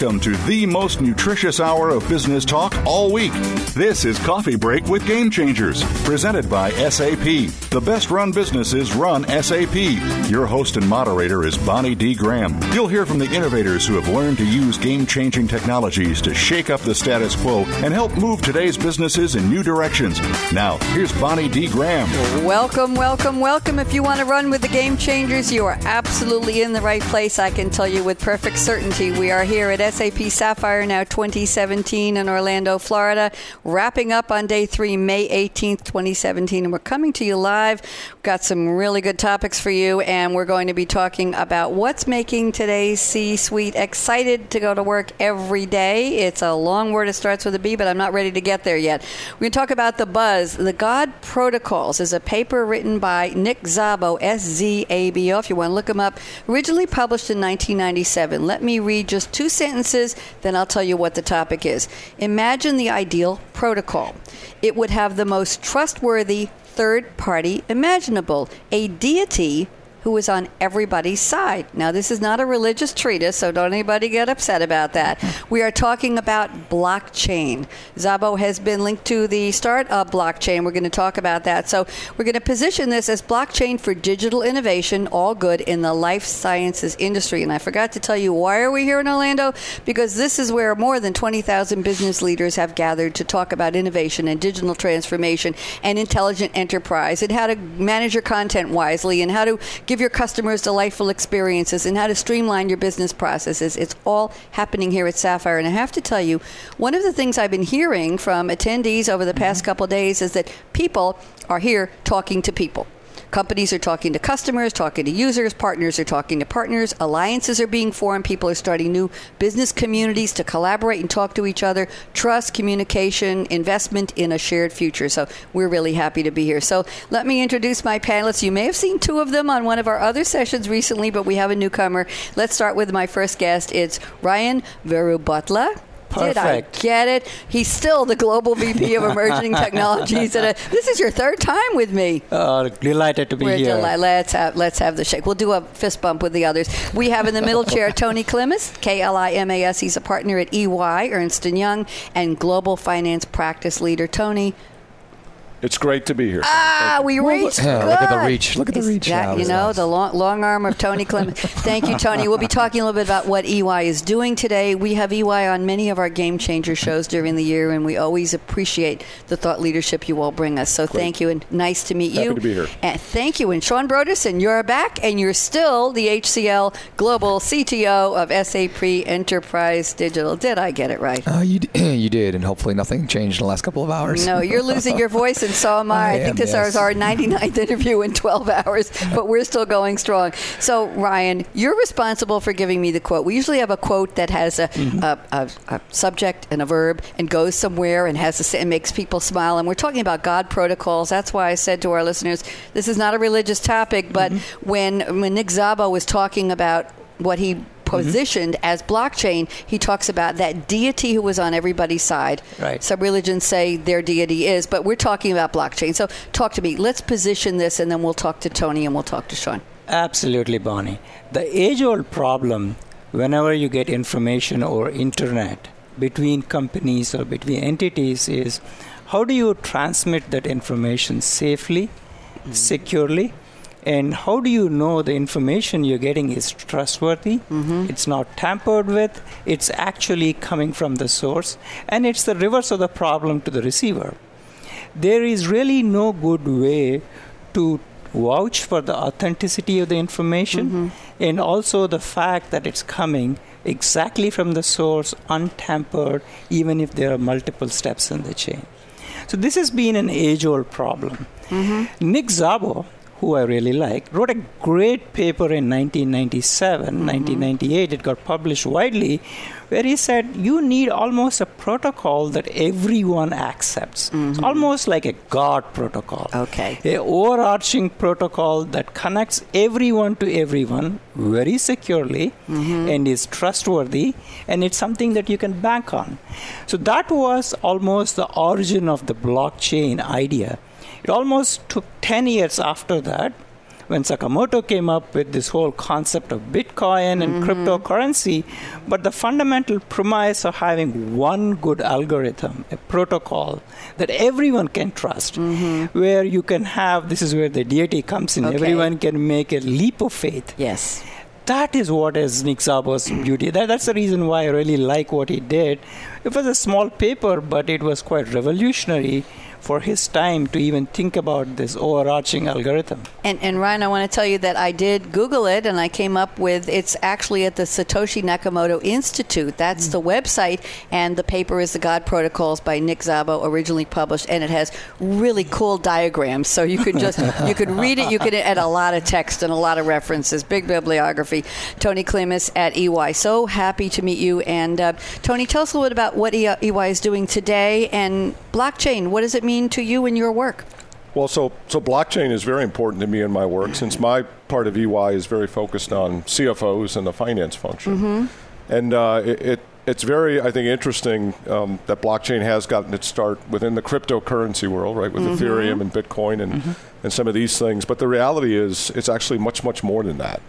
Welcome to the most nutritious hour of business talk all week. This is Coffee Break with Game Changers, presented by SAP. The best run businesses run SAP. Your host and moderator is Bonnie D. Graham. You'll hear from the innovators who have learned to use game changing technologies to shake up the status quo and help move today's businesses in new directions. Now, here's Bonnie D. Graham. Welcome, welcome, welcome. If you want to run with the Game Changers, you are absolutely in the right place. I can tell you with perfect certainty. We are here at SAP Sapphire Now 2017 in Orlando, Florida, wrapping up on day three, May 18th, 2017. And we're coming to you live. We've got some really good topics for you, and we're going to be talking about what's making today's C suite excited to go to work every day. It's a long word, it starts with a B, but I'm not ready to get there yet. We're going to talk about the buzz. The God Protocols is a paper written by Nick Szabo, S Z A B O, if you want to look him up, originally published in 1997. Let me read just two sentences, then I'll tell you what the topic is. Imagine the ideal protocol. It would have the most trustworthy third party imaginable, a deity who is on everybody's side. Now, this is not a religious treatise, so don't anybody get upset about that. We are talking about blockchain. Szabo has been linked to the start of blockchain. We're going to talk about that. So, we're going to position this as blockchain for digital innovation, all good in the life sciences industry. And I forgot to tell you why are we here in Orlando? Because this is where more than 20,000 business leaders have gathered to talk about innovation and digital transformation and intelligent enterprise and how to manage your content wisely and how to give your customers delightful experiences and how to streamline your business processes. It's all happening here at Sapphire. And I have to tell you, one of the things I've been hearing from attendees over the past mm-hmm. couple of days is that people are here talking to people. Companies are talking to customers, talking to users, partners are talking to partners, alliances are being formed, people are starting new business communities to collaborate and talk to each other, trust, communication, investment in a shared future. So we're really happy to be here. So let me introduce my panelists. You may have seen two of them on one of our other sessions recently, but we have a newcomer. Let's start with my first guest. It's Ryan Verubutla. Perfect. Did I get it? He's still the global VP of Emerging Technologies. At a, this is your third time with me. Uh, delighted to be We're here. deli- let's have let's have the shake. We'll do a fist bump with the others. We have in the middle chair Tony Klimas, K L I M A S. He's a partner at EY, Ernst and Young, and global finance practice leader. Tony, It's great to be here. ah, we reached. Yeah, look at the reach. Look at the reach. that, That you know, nice. the long, long arm of Tony Klimas. Thank you, Tony. We'll be talking a little bit about what EY is doing today. We have EY on many of our game changer shows during the year, and we always appreciate the thought leadership you all bring us. So thank you, and nice to meet Happy you. to be here. And thank you. And Sean Broderson, you're back, and you're still the HCL Global CTO of SAP Enterprise Digital. Did I get it right? Uh, you, d- you did, and hopefully nothing changed in the last couple of hours. No, you're losing your voice, and so am I. I, I think this yes. is our 99th interview in 12 hours, but we're still going strong. So, Ryan, you're responsible for giving me the quote. We usually have a quote that has a, Mm-hmm. a, a, a subject and a verb and goes somewhere and has a, and makes people smile. And we're talking about God protocols. That's why I said to our listeners, this is not a religious topic. But Mm-hmm. when when Nick Szabo was talking about what he Mm-hmm. positioned as blockchain, he talks about that deity who was on everybody's side. Right. Some religions say their deity is, but we're talking about blockchain. So talk to me. Let's position this, and then we'll talk to Tony and we'll talk to Sean. Absolutely, Bonnie. The age old problem whenever you get information or internet between companies or between entities is how do you transmit that information safely, mm-hmm. securely, and how do you know the information you're getting is trustworthy? Mm-hmm. It's not tampered with, it's actually coming from the source, and it's the reverse of the problem to the receiver. There is really no good way to vouch for the authenticity of the information mm-hmm. and also the fact that it's coming exactly from the source, untampered, even if there are multiple steps in the chain. So, this has been an age old problem. Mm-hmm. Nick Szabo, who I really like, wrote a great paper in 1997, 1998. Mm-hmm. It got published widely, where he said you need almost a protocol that everyone accepts. It's mm-hmm. almost like a God protocol. Okay. A overarching protocol that connects everyone to everyone very securely mm-hmm. and is trustworthy, and it's something that you can bank on. So that was almost the origin of the blockchain idea. It almost took 10 years after that when Sakamoto came up with this whole concept of Bitcoin and mm-hmm. cryptocurrency. But the fundamental premise of having one good algorithm, a protocol that everyone can trust, mm-hmm. where you can have this is where the deity comes in. Okay. Everyone can make a leap of faith. Yes that is what is Nick Szabo's beauty. That, that's the reason why I really like what he did. It was a small paper, but it was quite revolutionary for his time to even think about this overarching algorithm. And, and Ryan, I want to tell you that I did Google it and I came up with it's actually at the Satoshi Nakamoto Institute. That's mm. the website, and the paper is The God Protocols by Nick Szabo, originally published, and it has really cool diagrams. So you could just you could read it, you could add a lot of text and a lot of references, big bibliography. Tony Klimas at EY. So happy to meet you. And uh, Tony, tell us a little bit about what EY is doing today and blockchain. What does it mean? to you in your work? Well, so so blockchain is very important to me in my work since my part of EY is very focused on CFOs and the finance function, mm-hmm. and uh, it, it, it's very I think interesting um, that blockchain has gotten its start within the cryptocurrency world, right, with mm-hmm. Ethereum and Bitcoin and mm-hmm. and some of these things. But the reality is, it's actually much much more than that.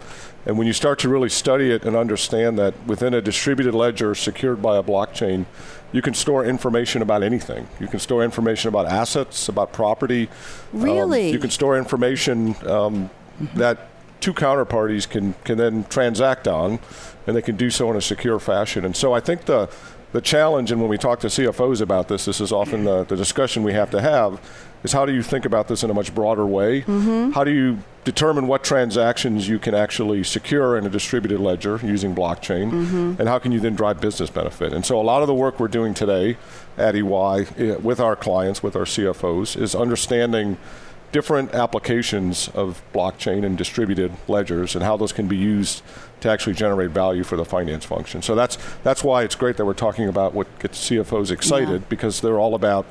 And when you start to really study it and understand that within a distributed ledger secured by a blockchain, you can store information about anything. You can store information about assets, about property. Really? Um, you can store information um, that two counterparties can, can then transact on, and they can do so in a secure fashion. And so I think the the challenge, and when we talk to CFOs about this, this is often the, the discussion we have to have, is how do you think about this in a much broader way? Mm-hmm. How do you determine what transactions you can actually secure in a distributed ledger using blockchain, mm-hmm. and how can you then drive business benefit? And so, a lot of the work we're doing today at EY eh, with our clients, with our CFOs, is understanding different applications of blockchain and distributed ledgers and how those can be used to actually generate value for the finance function. So that's that's why it's great that we're talking about what gets CFOs excited yeah. because they're all about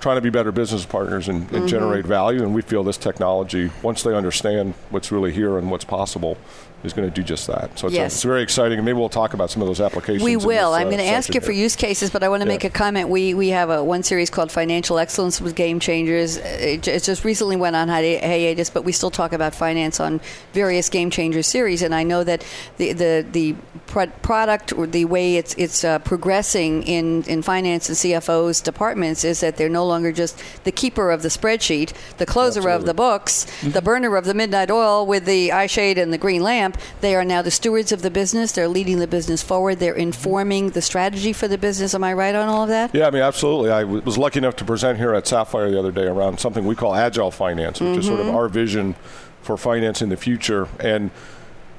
trying to be better business partners and, and mm-hmm. generate value. And we feel this technology, once they understand what's really here and what's possible, is going to do just that. So it's, yes. a, it's, very exciting, and maybe we'll talk about some of those applications. We will. This, I'm uh, going to ask you for use cases, but I want to yeah. make a comment. We we have a one series called Financial Excellence with Game Changers. It, it, just recently went on hiatus, but we still talk about finance on various Game Changers series. And I know that the the the product or the way it's it's uh, progressing in in finance and CFOs departments is that they're no longer just the keeper of the spreadsheet, the closer Absolutely. of the books, mm-hmm. the burner of the midnight oil with the eye shade and the green lamp. They are now the stewards of the business. They're leading the business forward. They're informing the strategy for the business. Am I right on all of that? Yeah, I mean, absolutely. I w- was lucky enough to present here at Sapphire the other day around something we call agile finance, which mm-hmm. is sort of mm-hmm. our vision for finance in the future. And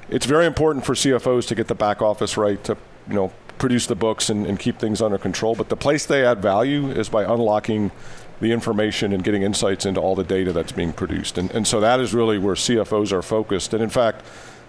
it's very important for CFOs to get the back office right to, you know, produce the books and, and keep things under control. But the place they add value is by unlocking the information and getting insights into all the data that's being produced. And, and so that is really where CFOs are focused. And in fact,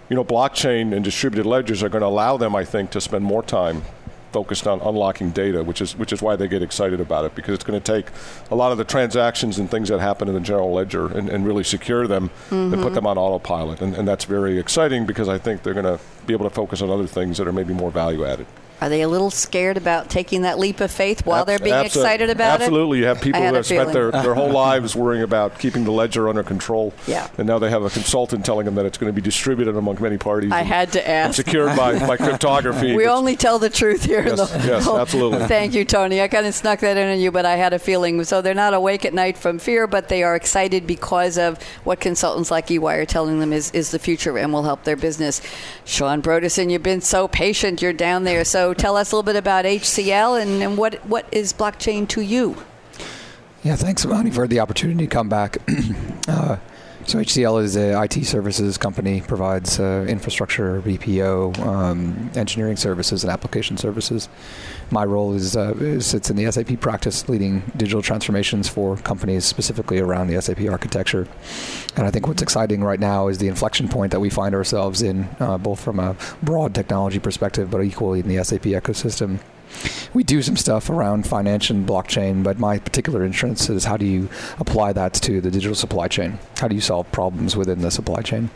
you know, blockchain and distributed ledgers are going to allow them, I think, to spend more time focused on unlocking data, which is which is why they get excited about it because it's going to take a lot of the transactions and things that happen in the general ledger and, and really secure them mm-hmm. and put mm-hmm. them on autopilot, and, and that's very exciting because I think they're going to be able to focus on other things that are maybe more value added. Are they a little scared about taking that leap of faith while they're being excited about absolutely. it? Absolutely. You have people who have spent their, their whole lives worrying about keeping the ledger under control. Yeah. And now they have a consultant telling them that it's going to be distributed among many parties. I had to ask. secured by, by cryptography. we only tell the truth here. Yes, the, yes absolutely. Thank you, Tony. I kind of snuck that in on you, but I had a feeling. So they're not awake at night from fear, but they are excited because of what consultants like EY are telling them is, is the future and will help their business. Sean Brodersen, you've been so patient. You're down there. So tell us a little bit about HCL and, and what, what is blockchain to you? Yeah, thanks, Bonnie, for the opportunity to come back. uh, so HCL is a IT services company, provides uh, infrastructure, BPO, um, engineering services, and application services. My role is uh, sits in the SAP practice, leading digital transformations for companies, specifically around the SAP architecture. And I think what's exciting right now is the inflection point that we find ourselves in, uh, both from a broad technology perspective, but equally in the SAP ecosystem we do some stuff around finance and blockchain, but my particular interest is how do you apply that to the digital supply chain? How do you solve problems within the supply chain?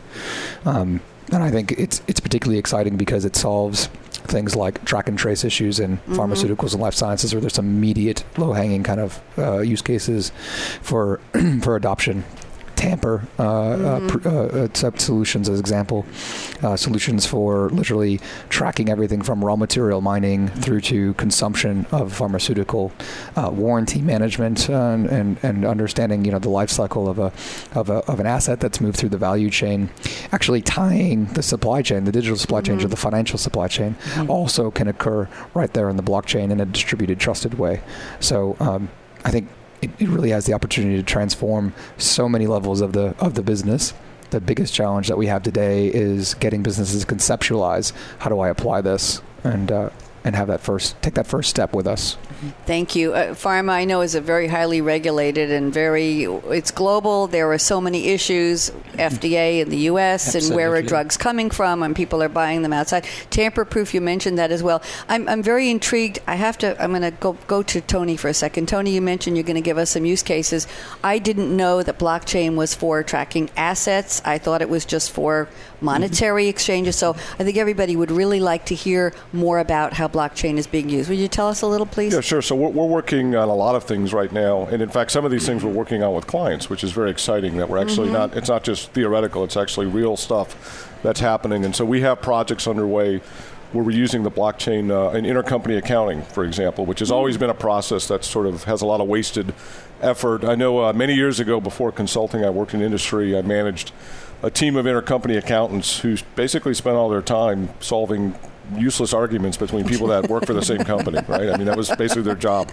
Um, and I think it's it's particularly exciting because it solves things like track and trace issues in mm-hmm. pharmaceuticals and life sciences, where there's some immediate low hanging kind of uh, use cases for for adoption tamper uh, uh, mm-hmm. uh, solutions as example, uh, solutions for literally tracking everything from raw material mining through to consumption of pharmaceutical, uh, warranty management, and, and, and understanding you know the life cycle of a, of a of an asset that's moved through the value chain, actually tying the supply chain, the digital supply mm-hmm. chain to the financial supply chain, mm-hmm. also can occur right there in the blockchain in a distributed, trusted way. So um, I think it, it really has the opportunity to transform so many levels of the of the business the biggest challenge that we have today is getting businesses to conceptualize how do I apply this and uh, and have that first take that first step with us. Thank you. Uh, pharma, I know, is a very highly regulated and very it's global. There are so many issues. FDA in the U.S. Absolutely. and where are drugs coming from, and people are buying them outside. Tamper proof. You mentioned that as well. I'm, I'm very intrigued. I have to. I'm going to go go to Tony for a second. Tony, you mentioned you're going to give us some use cases. I didn't know that blockchain was for tracking assets. I thought it was just for monetary mm-hmm. exchanges. So I think everybody would really like to hear more about how blockchain is being used. Would you tell us a little, please? Yeah, sure. So we're, we're working on a lot of things right now, and in fact, some of these things we're working on with clients, which is very exciting. That we're actually mm-hmm. not. It's not just theoretical. It's actually real stuff that's happening, and so we have projects underway where we're using the blockchain uh, in intercompany accounting, for example, which has mm-hmm. always been a process that sort of has a lot of wasted effort. I know uh, many years ago, before consulting, I worked in industry. I managed a team of intercompany accountants who basically spent all their time solving useless arguments between people that work for the same company, right? I mean, that was basically their job.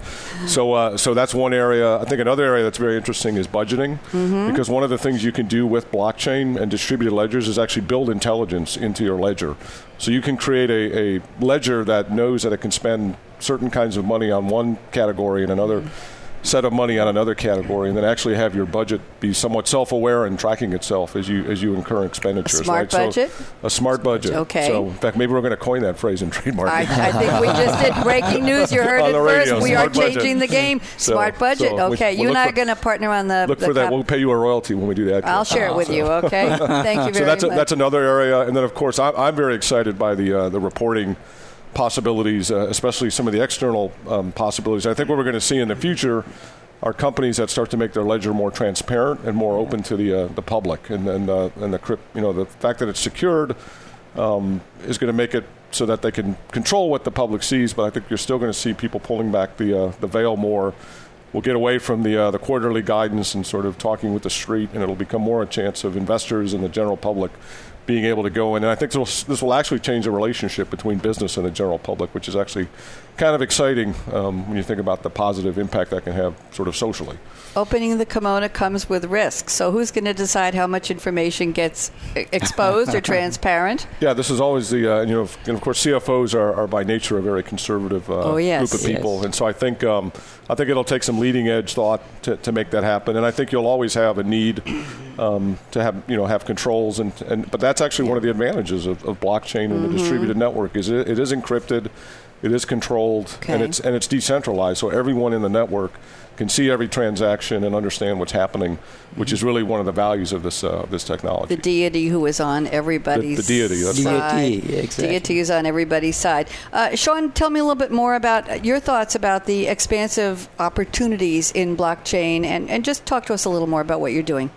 So, uh, so that's one area. I think another area that's very interesting is budgeting, mm-hmm. because one of the things you can do with blockchain and distributed ledgers is actually build intelligence into your ledger. So you can create a, a ledger that knows that it can spend certain kinds of money on one category and another. Mm-hmm set of money on another category and then actually have your budget be somewhat self-aware and tracking itself as you as you incur expenditures. A smart right? budget. So a smart budget. Okay. So in fact, maybe we're going to coin that phrase and trademark I, I, think we just did breaking news. You heard it radio, first. We are changing budget. the game. Smart budget. So okay, we'll you and I are going to partner on the. Look the for that. We'll pay you a royalty when we do that. I'll share it with so. you. Okay. Thank you very much. so that's. A, that's another area, and then of course I'm, I'm very excited by the uh, the reporting possibilities, uh, especially some of the external um, possibilities. I think what we're going to see in the future are companies that start to make their ledger more transparent and more open to the uh, the public, and and uh, and the you know the fact that it's secured um, is going to make it so that they can control what the public sees. But I think you're still going to see people pulling back the uh, the veil more. We'll get away from the uh, the quarterly guidance and sort of talking with the street, and it'll become more a chance of investors and the general public being able to go in. And I think this will, this will actually change the relationship between business and the general public, which is actually kind of exciting um, when you think about the positive impact that can have sort of socially. Opening the kimono comes with risks. So who's going to decide how much information gets exposed or transparent? Yeah, this is always the uh, you know, and of course CFOs are, are by nature a very conservative uh, oh, yes. group of people, yes. and so I think um, I think it'll take some leading edge thought to, to make that happen. And I think you'll always have a need um, to have you know have controls, and, and but that's actually yeah. one of the advantages of, of blockchain and mm-hmm. the distributed network is it, it is encrypted. It is controlled okay. and it's and it's decentralized, so everyone in the network can see every transaction and understand what's happening, which is really one of the values of this uh, this technology. The deity who is on everybody's the, the deity, that's side. Deity, exactly. Deity is on everybody's side. Uh, Sean, tell me a little bit more about your thoughts about the expansive opportunities in blockchain, and, and just talk to us a little more about what you're doing.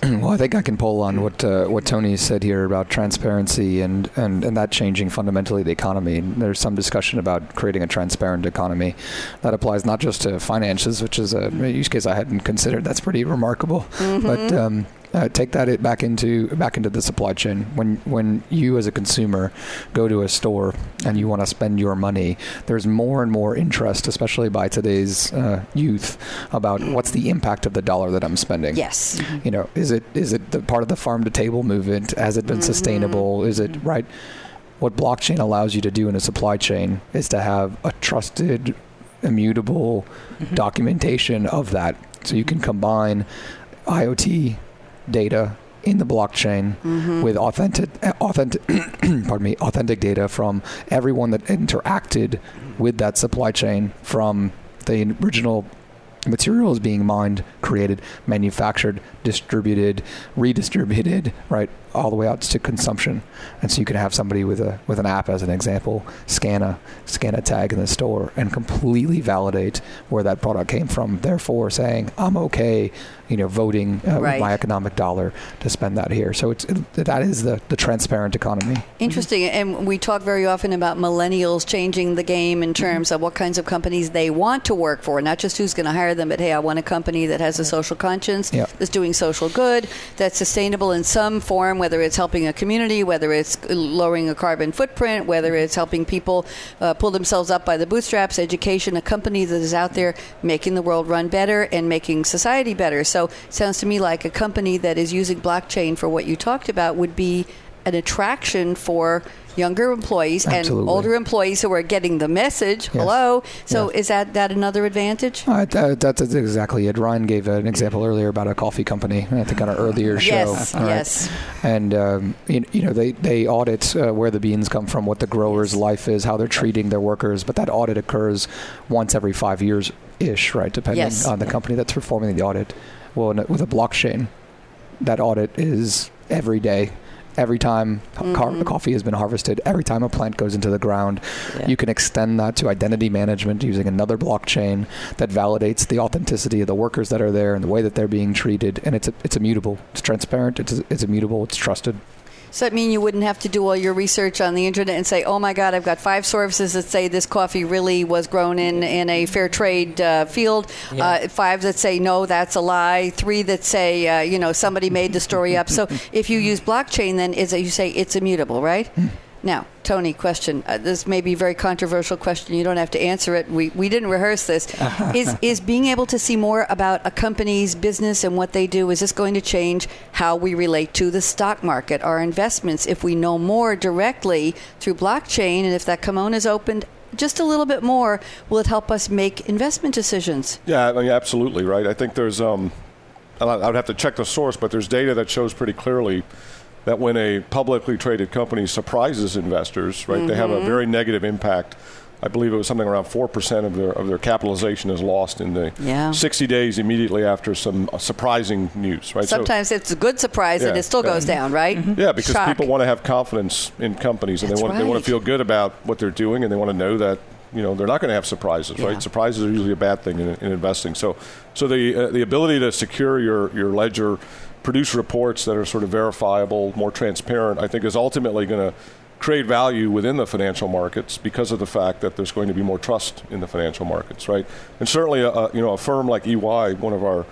well, I think I can pull on what uh, what Tony said here about transparency and, and, and that changing fundamentally the economy. And there's some discussion about creating a transparent economy that applies not just to finances, which is a use case I hadn't considered. That's pretty remarkable. Mm-hmm. But um, uh, take that back into back into the supply chain. When when you as a consumer go to a store and you want to spend your money, there's more and more interest, especially by today's uh, youth, about what's the impact of the dollar that I'm spending. Yes. Mm-hmm. You know, is it is it the part of the farm to table movement? Has it been mm-hmm. sustainable? Is it right? What blockchain allows you to do in a supply chain is to have a trusted, immutable mm-hmm. documentation of that. So you can combine IoT data in the blockchain mm-hmm. with authentic, authentic, pardon me, authentic data from everyone that interacted with that supply chain from the original materials being mined, created, manufactured, distributed, redistributed, right, all the way out to consumption. And so you can have somebody with a with an app, as an example, scan a scan a tag in the store and completely validate where that product came from. Therefore, saying I'm okay, you know, voting uh, Right. my economic dollar to spend that here. So it's that is the the transparent economy. Interesting. And we talk very often about millennials changing the game in terms of what kinds of companies they want to work for, not just who's going to hire them, but hey, I want a company that has a social conscience, Yeah. that's doing social good, that's sustainable in some form, whether it's helping a community, whether it's lowering a carbon footprint, whether it's helping people uh, pull themselves up by the bootstraps, education, a company that is out there making the world run better and making society better. So sounds to me like a company that is using blockchain for what you talked about would be an attraction for younger employees Absolutely. and older employees who are getting the message. Yes. Hello. So Yeah. is that that another advantage? Uh, that, that's exactly it. Ryan gave an example earlier about a coffee company. I think on an earlier show. Yes, right. yes. And um, you, you know they they audit uh, where the beans come from, what the grower's life is, how they're treating their workers. But that audit occurs once every five years ish, right? Depending Yes. on the company that's performing the audit. Well, a- with a blockchain, that audit is every day. Every time Mm-hmm. car- coffee has been harvested, every time a plant goes into the ground, Yeah. you can extend that to identity management using another blockchain that validates the authenticity of the workers that are there and the way that they're being treated. And it's it's immutable. It's transparent. It's it's immutable. It's trusted. So that mean you wouldn't have to do all your research on the internet and say, "Oh my God, I've got five sources that say this coffee really was grown in in a fair trade uh, field. Yeah. Uh, five that say no, that's a lie. Three that say uh, you know somebody made the story up." So if you use blockchain, then is it you say it's immutable, right? Now, Tony, question. Uh, this may be a very controversial question. You don't have to answer it. We, we didn't rehearse this. is is being able to see more about a company's business and what they do is this going to change how we relate to the stock market, our investments? If we know more directly through blockchain, and if that kimono is opened just a little bit more, will it help us make investment decisions? Yeah, I mean, absolutely right. I think there's, um, I I would have to check the source, but there's data that shows pretty clearly that when a publicly traded company surprises investors, right, they have a very negative impact. I believe it was something around four percent of their of their capitalization is lost in the Yeah. 60 days immediately after some uh, surprising news, right? So- Sometimes it's a good surprise and it still yeah. goes down, right? Yeah, because Shock. people want to have confidence in companies, and That's they want they want to feel good about what they're doing, and they want to know that you know they're not going to have surprises, Yeah. right? Surprises are usually a bad thing in, in investing. So, so the uh, the ability to secure your your ledger, produce reports that are sort of verifiable, more transparent, I think, is ultimately going to create value within the financial markets because of the fact that there's going to be more trust in the financial markets, right? And certainly, a, a, you know, a firm like EY, one of our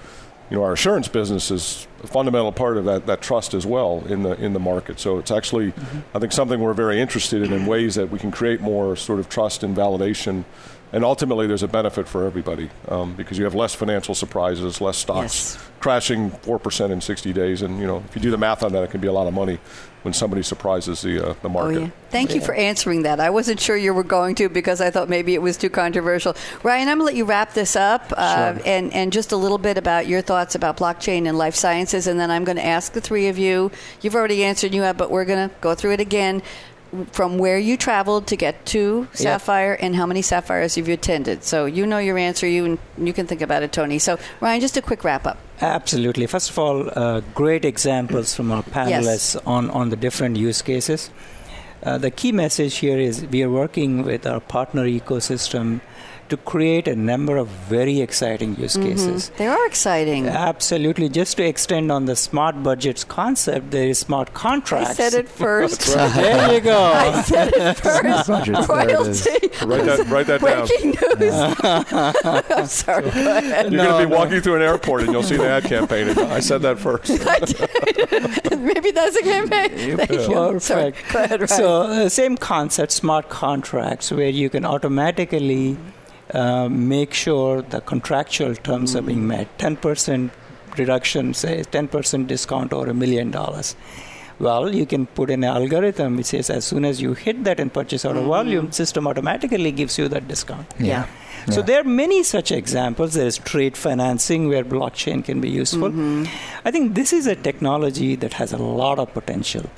you know, our assurance business is a fundamental part of that, that trust as well in the in the market. So it's actually, mm-hmm. I think, something we're very interested in in ways that we can create more sort of trust and validation, and ultimately there's a benefit for everybody um, because you have less financial surprises, less stocks Yes. crashing four percent in 60 days, and you know if you do the math on that, it can be a lot of money when somebody surprises the uh, the Oh, market. yeah. Thank you for answering that. I wasn't sure you were going to because I thought maybe it was too controversial. Ryan, I'm going to let you wrap this up uh, Sure. and, and just a little bit about your thoughts about blockchain and life sciences. And then I'm going to ask the three of you. You've already answered, you have, but we're going to go through it again. From where you traveled to get to Sapphire and how many Sapphires have you attended? So you know your answer. You, you can think about it, Tony. So, Ryan, just a quick wrap up. Absolutely. First of all, uh, great examples from our panelists on, on the different use cases. Uh, the key message here is we are working with our partner ecosystem to create a number of very exciting use cases. They are exciting. Absolutely. Just to extend on the smart budgets concept, there is smart contracts. I said it first. There you go. I said it first. Budgets, there it is. Royalty. Write that write that down. Breaking news. I'm sorry. Go ahead. You're No, going to be no. walking through an airport and you'll see the ad campaign. And I said that first. Maybe that's a campaign. Thank you. Sorry. Perfect. Go ahead, Ryan. So, uh, same concept, smart contracts, where you can automatically uh, make sure the contractual terms are being met. 10% reduction, say 10% discount or a million dollars. Well, you can put in an algorithm which says as soon as you hit that in purchase order volume, system automatically gives you that discount. yeah. So Yeah. there are many such examples. There is trade financing where blockchain can be useful. I think this is a technology that has a lot of potential.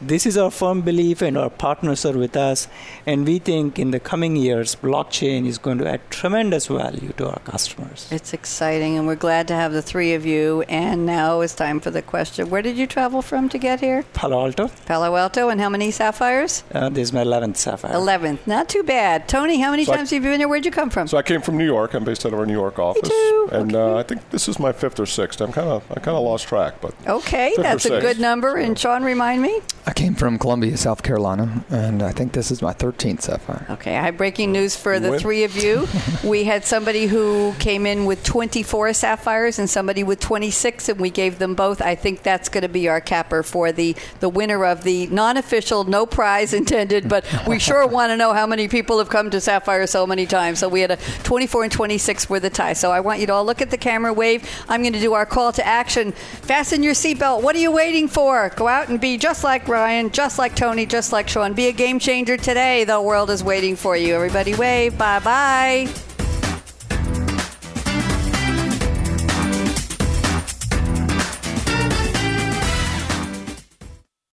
This is our firm belief, and our partners are with us. And we think in the coming years, blockchain is going to add tremendous value to our customers. It's exciting, and we're glad to have the three of you. And now it's time for the question Where did you travel from to get here? Palo Alto. Palo Alto, and how many sapphires? Uh, this is my 11th sapphire. 11th. Not too bad. Tony, how many So I- times have you been here? Where'd you come from? So I came from New York. I'm based out of our New York office, too. and Okay. uh, I think this is my fifth or sixth. I'm kind of I kind of lost track, but okay, that's a good number. And Sean, remind me. I came from Columbia, South Carolina, and I think this is my 13th Sapphire. Okay, I have breaking news for the When- three of you. we had somebody who came in with 24 sapphires and somebody with 26, and we gave them both. I think that's going to be our capper for the, the winner of the non official, no prize intended, but we sure want to know how many people have come to Sapphire so many times. So we had a 24 and 26 were the tie. So I want you to all look at the camera, wave. I'm going to do our call to action. Fasten your seatbelt. What are you waiting for? Go out and be just like Ryan, just like Tony, just like Sean. Be a game changer today. The world is waiting for you. Everybody wave. Bye bye.